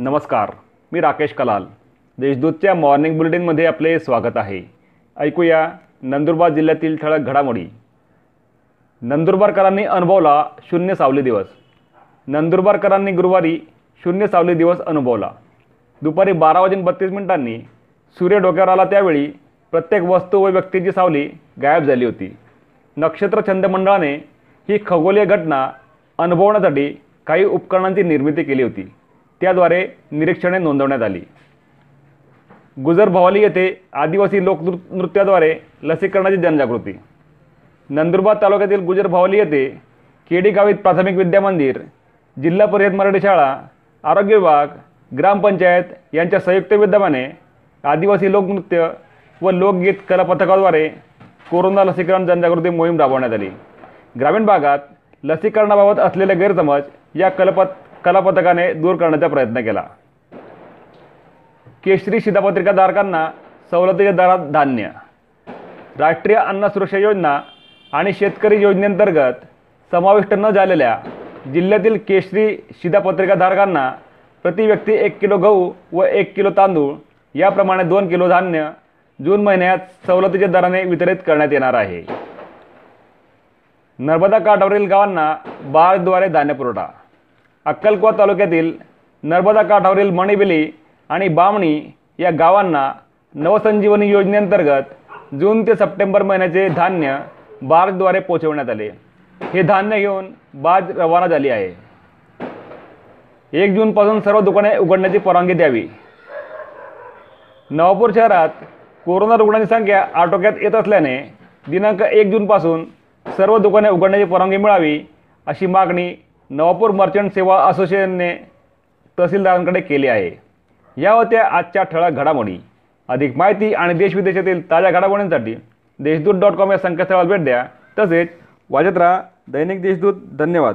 नमस्कार मी राकेश कलाल. देशदूतच्या मॉर्निंग बुलेटिनमध्ये आपले स्वागत आहे. ऐकूया नंदुरबार जिल्ह्यातील ठळक घडामोडी. नंदुरबारकरांनी अनुभवला शून्य सावली दिवस. नंदुरबारकरांनी गुरुवारी शून्य सावली दिवस अनुभवला. दुपारी बारा वाजून बत्तीस मिनिटांनी सूर्य डोक्यावर आला त्यावेळी प्रत्येक वस्तू व व्यक्तीची सावली गायब झाली होती. नक्षत्र छंद मंडळाने ही खगोलीय घटना अनुभवण्यासाठी काही उपकरणांची निर्मिती केली होती. त्याद्वारे निरीक्षणे नोंदवण्यात आली. गुजर भवाली येथे आदिवासी लोकनृ नृत्याद्वारे लसीकरणाची जनजागृती. नंदुरबार तालुक्यातील गुजर भवाली येथे केडी गावीत प्राथमिक विद्या मंदिर जिल्हा परिषद मराठी शाळा आरोग्य विभाग ग्रामपंचायत यांच्या संयुक्त विद्यमाने आदिवासी लोकनृत्य व लोकगीत कला पथकाद्वारे कोरोना लसीकरण जनजागृती मोहीम राबवण्यात आली. ग्रामीण भागात लसीकरणाबाबत असलेले गैरसमज या कलपत कलापथकाने दूर करण्याचा प्रयत्न केला. केशरी शिधापत्रिकाधारकांना सवलतीच्या दरात धान्य राष्ट्रीय अन्न सुरक्षा योजना आणि शेतकरी योजनेअंतर्गत समाविष्ट न झालेल्या जिल्ह्यातील केशरी शिधापत्रिकाधारकांना प्रति व्यक्ती एक किलो गहू व एक किलो तांदूळ याप्रमाणे दोन किलो धान्य जून महिन्यात सवलतीच्या दराने वितरित करण्यात येणार आहे. नर्मदा काठावरील गावांना बारद्वारे धान्यपुरवठा अक्कलकोट तालुक्यातील नर्मदा काठावरील मणिबिली आणि बामणी या गावांना नवसंजीवनी योजनेअंतर्गत जून ते सप्टेंबर महिन्याचे धान्य बार्जद्वारे पोहोचवण्यात आले. हे धान्य घेऊन बाज रवाना झाली आहे. एक जूनपासून सर्व दुकाने उघडण्याची परवानगी द्यावी. नवापूर शहरात कोरोना रुग्णांची संख्या आटोक्यात येत असल्याने दिनांक एक जूनपासून सर्व दुकाने उघडण्याची परवानगी मिळावी अशी मागणी नवापूर मर्चंट सेवा असोसिएशनने तहसीलदारांकडे केली आहे. या होत्या आजच्या ठळक घडामोडी. अधिक माहिती आणि देशविदेशातील ताज्या घडामोडींसाठी देशदूत डॉट कॉम या संकेतस्थळाला भेट द्या. तसेच वाजत राहा दैनिक देशदूत. धन्यवाद.